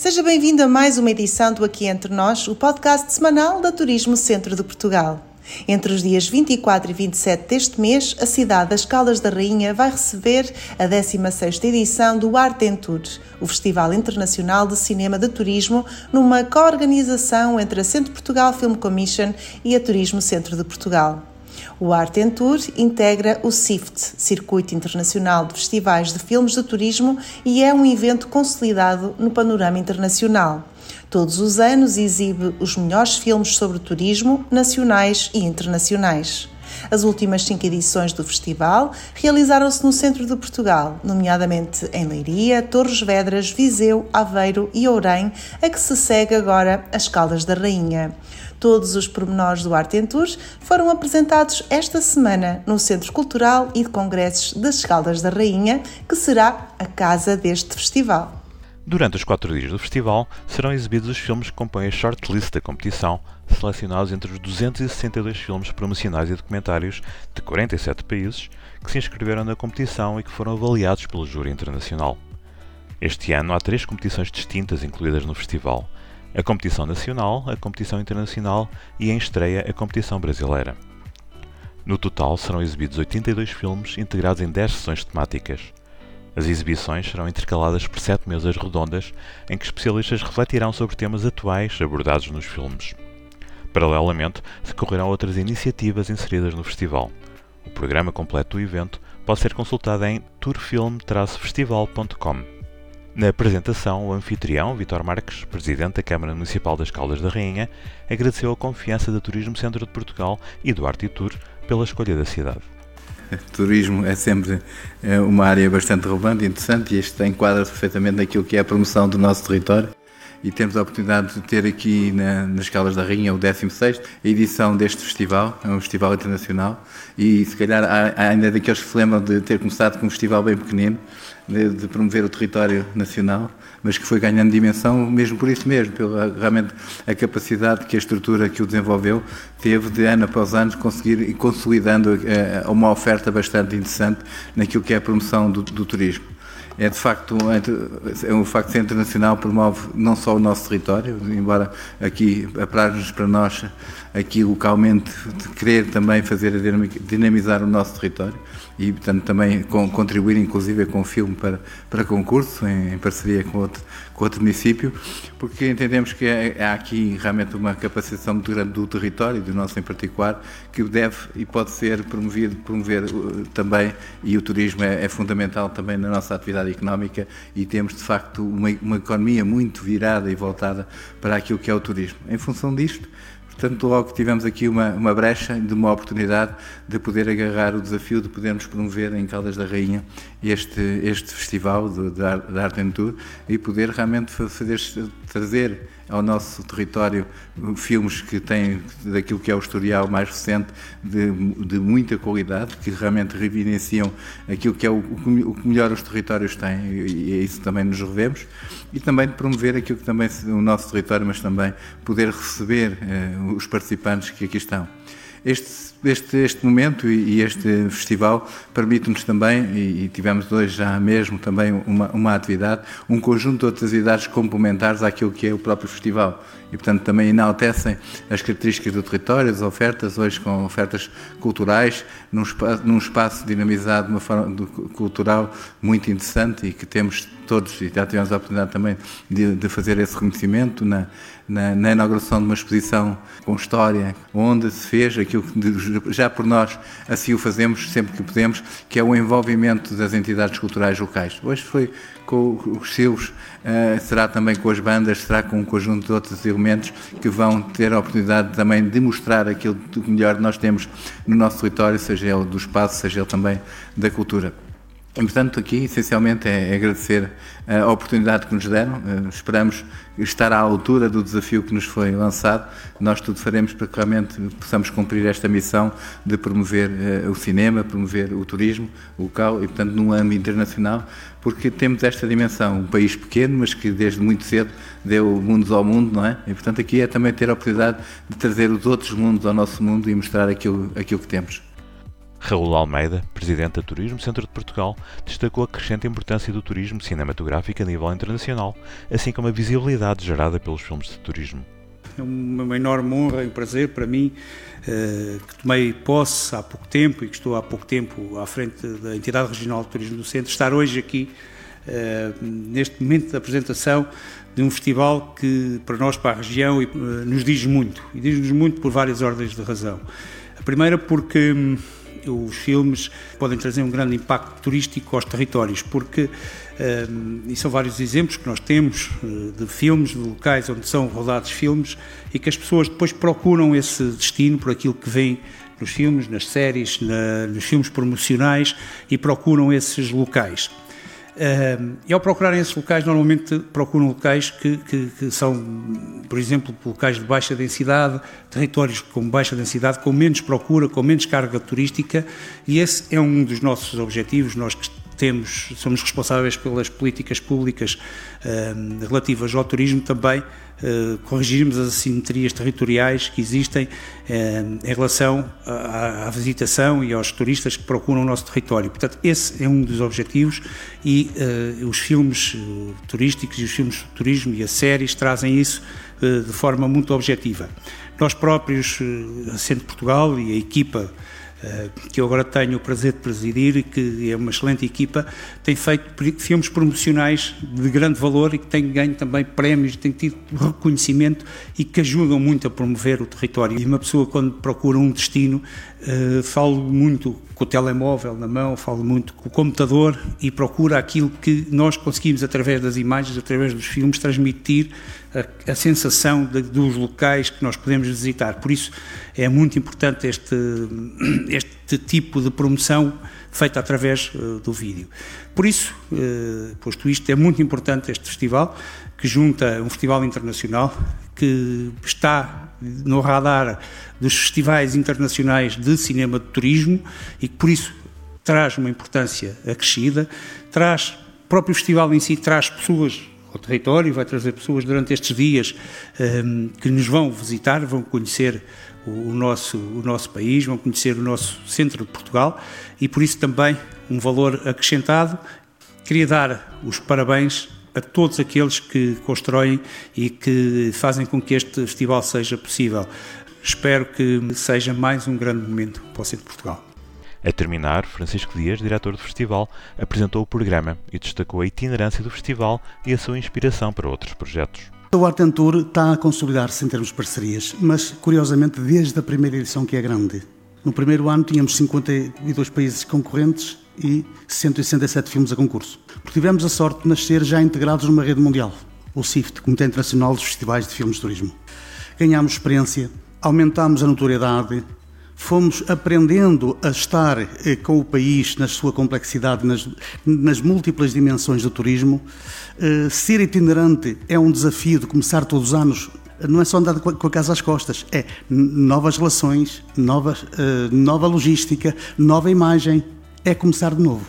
Seja bem-vindo a mais uma edição do Aqui Entre Nós, o podcast semanal da Turismo Centro de Portugal. Entre os dias 24 e 27 deste mês, a cidade das Caldas da Rainha vai receber a 16ª edição do Art en Tour, o Festival Internacional de Cinema de Turismo, numa co-organização entre a Centro Portugal Film Commission e a Turismo Centro de Portugal. O Art Tour integra o CIFT, Circuito Internacional de Festivais de Filmes de Turismo, e é um evento consolidado no panorama internacional. Todos os anos exibe os melhores filmes sobre turismo, nacionais e internacionais. As últimas cinco edições do festival realizaram-se no centro de Portugal, nomeadamente em Leiria, Torres Vedras, Viseu, Aveiro e Ourém, a que se segue agora as Caldas da Rainha. Todos os pormenores do Arte em Tours foram apresentados esta semana no Centro Cultural e de Congressos das Caldas da Rainha, que será a casa deste festival. Durante os quatro dias do festival, serão exibidos os filmes que compõem a shortlist da competição, selecionados entre os 262 filmes promocionais e documentários de 47 países que se inscreveram na competição e que foram avaliados pelo júri internacional. Este ano há três competições distintas incluídas no festival: a competição nacional, a competição internacional e, em estreia, a competição brasileira. No total serão exibidos 82 filmes integrados em 10 sessões temáticas. As exibições serão intercaladas por sete mesas redondas em que especialistas refletirão sobre temas atuais abordados nos filmes. Paralelamente, decorrerão outras iniciativas inseridas no festival. O programa completo do evento pode ser consultado em tourfilm-festival.com. Na apresentação, o anfitrião, Vitor Marques, presidente da Câmara Municipal das Caldas da Rainha, agradeceu a confiança do Turismo Centro de Portugal e do Arte Tour pela escolha da cidade. turismo é sempre é, uma área bastante relevante e interessante e este enquadra perfeitamente naquilo que é a promoção do nosso território. E temos a oportunidade de ter aqui na, nas Caldas da Rainha o 16 edição deste festival, é um festival internacional. E se calhar há, há ainda daqueles que se lembram de ter começado com um festival bem pequenino, de, promover o território nacional, mas que foi ganhando dimensão mesmo por isso mesmo, pela realmente a capacidade que a estrutura que o desenvolveu teve de ano após ano conseguir ir consolidando eh, uma oferta bastante interessante naquilo que é a promoção do, do turismo. É de facto é um facto ser internacional promove não só o nosso território, embora aqui apraz-nos para nós aqui localmente querer também fazer dinamizar o nosso território e portanto também contribuir inclusive com o filme para, para concurso em, em parceria com outro, com outro município, porque entendemos que é, há aqui realmente uma capacitação muito grande do território, do nosso em particular, que deve e pode ser promovido, promover uh, também, e o turismo é, é fundamental também na nossa atividade económica e temos de facto uma, uma economia muito virada e voltada para aquilo que é o turismo. Em função disto, Portanto, logo tivemos aqui uma, uma brecha de uma oportunidade de poder agarrar o desafio de podermos promover em Caldas da Rainha este, este festival de, Arte Tour e poder realmente fazer, trazer ao nosso território filmes que têm daquilo que é o historial mais recente de, de muita qualidade, que realmente revidenciam aquilo que é o, o, que melhor os territórios têm e, e isso também nos revemos e também de promover aquilo que também o nosso território, mas também poder receber eh, os participantes que aqui estão. Este, este, este momento e, este festival permite-nos também, e, e, tivemos hoje já mesmo também uma, uma atividade, um conjunto de outras atividades complementares àquilo que é o próprio festival. E, portanto, também enaltecem as características do território, as ofertas, hoje com ofertas culturais, num espaço, num espaço dinamizado de uma forma cultural muito interessante e que temos todos, e já tivemos a oportunidade também de, de fazer esse reconhecimento na, na, na, inauguração de uma exposição com história, onde se fez aquilo que já por nós assim o fazemos sempre que podemos, que é o envolvimento das entidades culturais locais. Hoje foi com os seus, uh, será também com as bandas, será com um conjunto de outros elementos que vão ter a oportunidade também de mostrar aquilo que melhor nós temos no nosso território, seja ele do espaço, seja ele também da cultura. E, portanto, aqui, essencialmente, é agradecer a oportunidade que nos deram. Eh, esperamos estar à altura do desafio que nos foi lançado. Nós tudo faremos para que realmente possamos cumprir esta missão de promover eh, o cinema, promover o turismo local e, portanto, num âmbito internacional, porque temos esta dimensão, um país pequeno, mas que desde muito cedo deu mundos ao mundo, não é? E, portanto, aqui é também ter a oportunidade de trazer os outros mundos ao nosso mundo e mostrar aquilo, aquilo que temos. Raul Almeida, presidente da Turismo Centro de Portugal, destacou a crescente importância do turismo cinematográfico a nível internacional, assim como a visibilidade gerada pelos filmes de turismo. É uma enorme honra e um prazer para mim, eh, que tomei posse há pouco tempo e que estou há pouco tempo à frente da Entidade Regional de Turismo do Centro, estar hoje aqui, eh, neste momento da apresentação de um festival que, para nós, para a região, eh, nos diz muito. E diz-nos muito por várias ordens de razão. A primeira, porque hum, os filmes podem trazer um grande impacto turístico aos territórios, porque, um, e são vários exemplos que nós temos eh, de filmes, de locais onde são rodados filmes e que as pessoas depois procuram esse destino por aquilo que vem nos filmes, nas séries, na, nos filmes promocionais e procuram esses locais. Uh, e ao procurarem esses locais, normalmente procuram locais que, que, que, são, por exemplo, locais de baixa densidade, territórios com baixa densidade, com menos procura, com menos carga turística, e esse é um dos nossos objetivos. Nós temos, somos responsáveis pelas políticas públicas uh, relativas ao turismo também, uh, corrigirmos as assimetrias territoriais que existem uh, em relação à, à, visitação e aos turistas que procuram o nosso território. Portanto, esse é um dos objetivos e os filmes turísticos e os filmes de turismo e as séries trazem isso de forma muito objetiva. Nós próprios, a Centro Portugal e a equipa eh, que eu agora tenho o prazer de presidir e que é uma excelente equipa, tem feito filmes promocionais de grande valor e que tem ganho também prémios, tem tido reconhecimento e que ajudam muito a promover o território. E uma pessoa, quando procura um destino, uh, falo muito com o telemóvel na mão, falo muito com o computador e procura aquilo que nós conseguimos, através das imagens, através dos filmes, transmitir a, a sensação de, dos locais que nós podemos visitar. Por isso é muito importante este, este tipo de promoção feita através uh, do vídeo. Por isso, uh, posto isto, é muito importante este festival, que junta um festival internacional, que está no radar dos festivais internacionais de cinema de turismo e que por isso traz uma importância acrescida, traz, o próprio festival em si traz pessoas ao território, vai trazer pessoas durante estes dias um, ehm, que nos vão visitar, vão conhecer o, o, nosso, o nosso país, vão conhecer o nosso centro de Portugal e por isso também um valor acrescentado. Queria dar os parabéns a todos aqueles que constroem e que fazem com que este festival seja possível. Espero que seja mais um grande momento para o Centro de Portugal. A terminar, Francisco Dias, diretor do festival, apresentou o programa e destacou a itinerância do festival e a sua inspiração para outros projetos. O Art Tour está a consolidar-se em termos de parcerias, mas curiosamente desde a primeira edição que é grande. No primeiro ano tínhamos 52 países concorrentes e 167 filmes a concurso. Porque tivemos a sorte de nascer já integrados numa rede mundial, o CIFT, Comitê Internacional dos Festivais de Filmes de Turismo. Ganhámos experiência, aumentámos a notoriedade, fomos aprendendo a estar eh, com o país na sua complexidade, nas, nas múltiplas dimensões do turismo. Eh, ser itinerante é um desafio de começar todos os anos não é só andar com a casa às costas, é novas relações, nova, uh, nova logística, nova imagem. É começar de novo.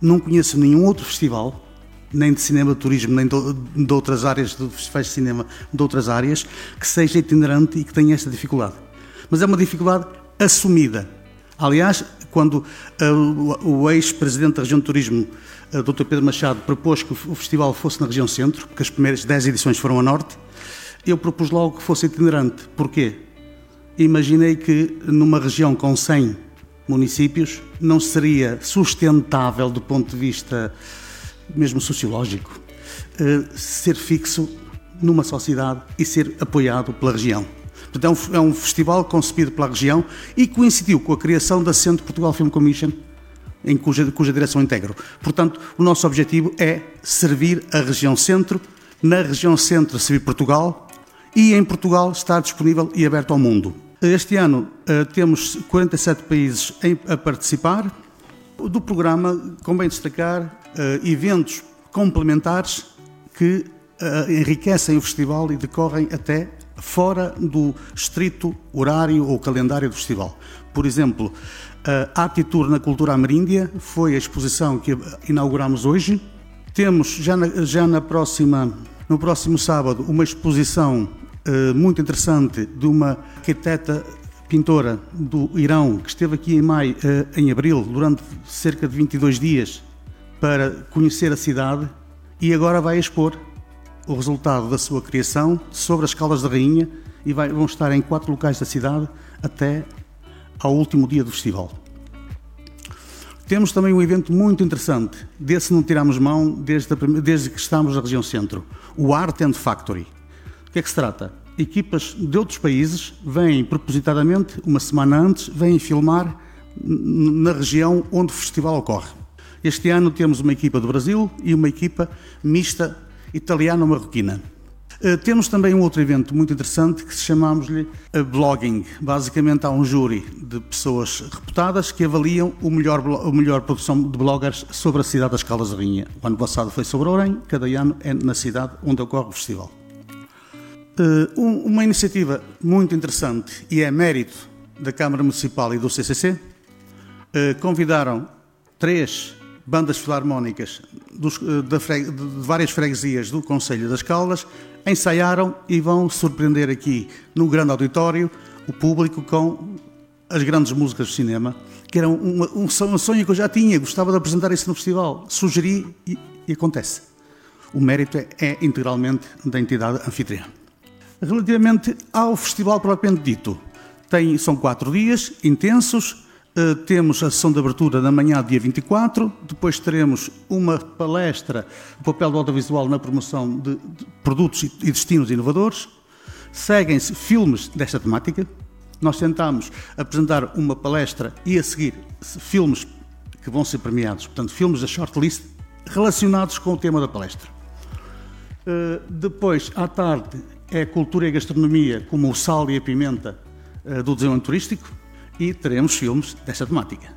Não conheço nenhum outro festival, nem de cinema, de turismo, nem de, de outras áreas, de festivais de cinema, de outras áreas, que seja itinerante e que tenha esta dificuldade. Mas é uma dificuldade assumida. Aliás, quando uh, o, ex-presidente da região de turismo, uh, Dr. Pedro Machado, propôs que o festival fosse na região centro, porque as primeiras 10 edições foram a norte, eu propus logo que fosse itinerante. Porquê? Imaginei que numa região com 100 municípios não seria sustentável do ponto de vista mesmo sociológico eh, ser fixo numa só cidade e ser apoiado pela região. Portanto, é um, é um festival concebido pela região e coincidiu com a criação da Centro Portugal Film Commission, em cuja, cuja direção integro. Portanto, o nosso objetivo é servir a região centro, na região centro servir Portugal e em Portugal está disponível e aberto ao mundo. Este ano uh, temos 47 países a participar. Do programa convém destacar uh, eventos complementares que uh, enriquecem o festival e decorrem até fora do estrito horário ou calendário do festival. Por exemplo, a Atitur na Cultura Ameríndia foi a exposição que inauguramos hoje. Temos já na, já na próxima, no próximo sábado uma exposição uh, muito interessante de uma arquiteta pintora do Irão, que esteve aqui em maio, eh, em abril, durante cerca de 22 dias, para conhecer a cidade e agora vai expor o resultado da sua criação sobre as Caldas da Rainha e vai, vão estar em quatro locais da cidade até ao último dia do festival. Temos também um evento muito interessante, desse não tiramos mão desde, a, desde que estamos na região centro, o Art and Factory. O que é que se trata? Equipas de outros países vêm propositadamente, uma semana antes, vêm filmar na região onde o festival ocorre. Este ano temos uma equipa do Brasil e uma equipa mista italiano-marroquina. Uh, temos também um outro evento muito interessante que chamamos-lhe blogging. Basicamente há um júri de pessoas reputadas que avaliam o melhor, a melhor produção de bloggers sobre a cidade das Caldas de Rainha. O ano passado foi sobre Orem, cada ano é na cidade onde ocorre o festival. Um, uma iniciativa muito interessante e é mérito da Câmara Municipal e do CCC. Eh, convidaram três bandas filarmónicas dos, eh, de, de, várias freguesias do Conselho das Caldas ensaiaram e vão surpreender aqui no grande auditório o público com as grandes músicas do cinema, que era um, um, um sonho que eu já tinha, gostava de apresentar isso no festival. Sugeri e, e acontece. O mérito é, é integralmente da entidade anfitriã. Relativamente ao festival propriamente dito, tem, são quatro dias intensos, eh, temos a sessão de abertura na manhã, dia 24, depois teremos uma palestra, o papel do audiovisual na promoção de, de produtos e destinos inovadores. Seguem-se filmes desta temática. Nós tentamos apresentar uma palestra e a seguir filmes que vão ser premiados, portanto, filmes da shortlist relacionados com o tema da palestra. Uh, depois, à tarde, é cultura e gastronomia, como o sal e a pimenta uh, do desenvolvimento turístico e teremos filmes desta temática.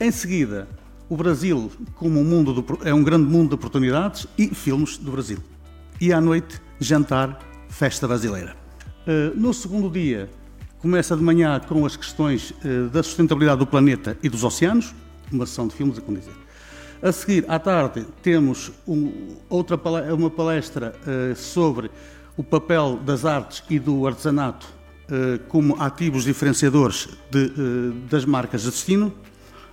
Em seguida, o Brasil como um mundo do, é um grande mundo de oportunidades e filmes do Brasil. E à noite, jantar, festa brasileira. Uh, no segundo dia, começa de manhã com as questões uh, da sustentabilidade do planeta e dos oceanos, uma sessão de filmes, a como dizer. A seguir, à tarde, temos um, outra uma palestra sobre o papel das artes e do artesanato eh, como ativos diferenciadores de, eh, das marcas de destino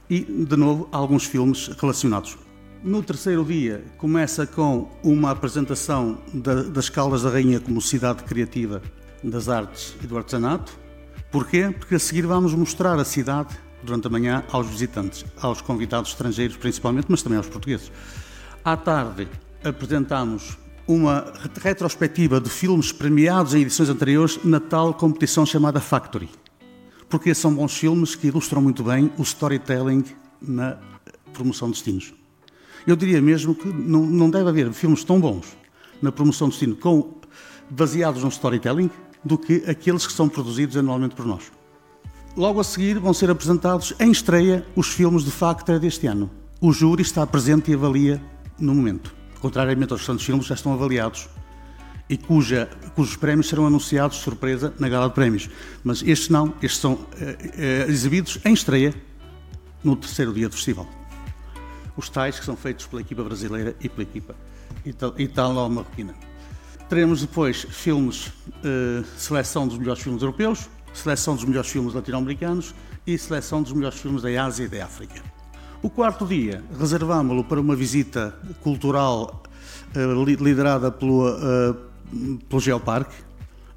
e, de novo, alguns filmes relacionados. No terceiro dia, começa com uma apresentação da, das Caldas da Rainha como cidade criativa das artes e do artesanato. Porquê? Porque a seguir vamos mostrar a cidade durante a manhã aos visitantes, aos convidados estrangeiros principalmente, mas também aos portugueses. À tarde, apresentamos uma retrospectiva de filmes premiados em edições anteriores na tal competição chamada Factory. Porque são bons filmes que ilustram muito bem o storytelling na promoção de destinos. Eu diria mesmo que não, não deve haver filmes tão bons na promoção de destino com, baseados no storytelling do que aqueles que são produzidos anualmente por nós. Logo a seguir vão ser apresentados em estreia os filmes de Factory deste ano. O júri está presente e avalia no momento contrariamente aos restantes filmes, já estão avaliados e cuja, cujos prémios serão anunciados de surpresa na gala de prémios. Mas estes não, estes são é, é, exibidos em estreia no terceiro dia do festival. Os tais que são feitos pela equipa brasileira e pela equipa italo-marroquina. Teremos depois filmes, eh, seleção dos melhores filmes europeus, seleção dos melhores filmes latino-americanos e seleção dos melhores filmes da Ásia e da África. O quarto dia reservámo-lo para uma visita cultural uh, liderada pelo, uh, pelo Geoparque,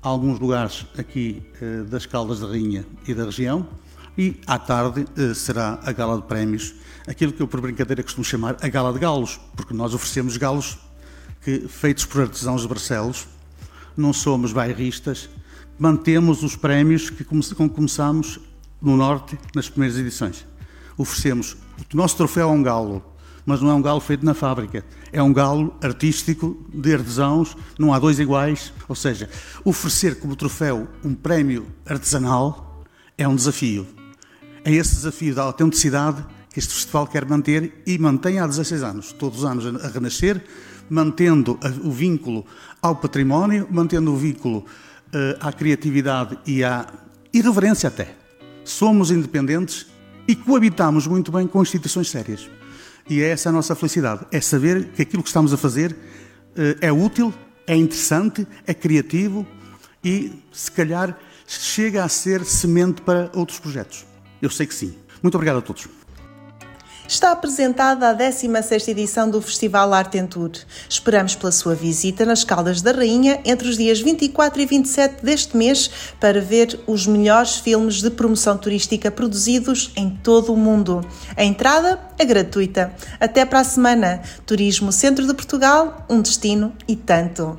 alguns lugares aqui uh, das Caldas da Rainha e da região, e à tarde será a gala de prémios, aquilo que eu por brincadeira costumo chamar a gala de galos, porque nós oferecemos galos que, feitos por artesãos de Barcelos, não somos bairristas, mantemos os prémios que começamos no Norte nas primeiras edições oferecemos. O nosso troféu é um galo, mas não é um galo feito na fábrica. É um galo artístico de artesãos, não há dois iguais. Ou seja, oferecer como troféu um prémio artesanal é um desafio. É esse desafio da autenticidade que este festival quer manter e mantém há 16 anos, todos os anos a renascer, mantendo o vínculo ao património, mantendo o vínculo uh, à criatividade e à irreverência até. Somos independentes e coabitamos muito bem com instituições sérias. E é essa a nossa felicidade, é saber que aquilo que estamos a fazer eh, é útil, é interessante, é criativo e, se calhar, chega a ser semente para outros projetos. Eu sei que sim. Muito obrigado a todos está apresentada a 16ª edição do Festival Arte Tour. Esperamos pela sua visita nas Caldas da Rainha entre os dias 24 e 27 deste mês para ver os melhores filmes de promoção turística produzidos em todo o mundo. A entrada é gratuita. Até para a semana. Turismo Centro de Portugal, um destino e tanto.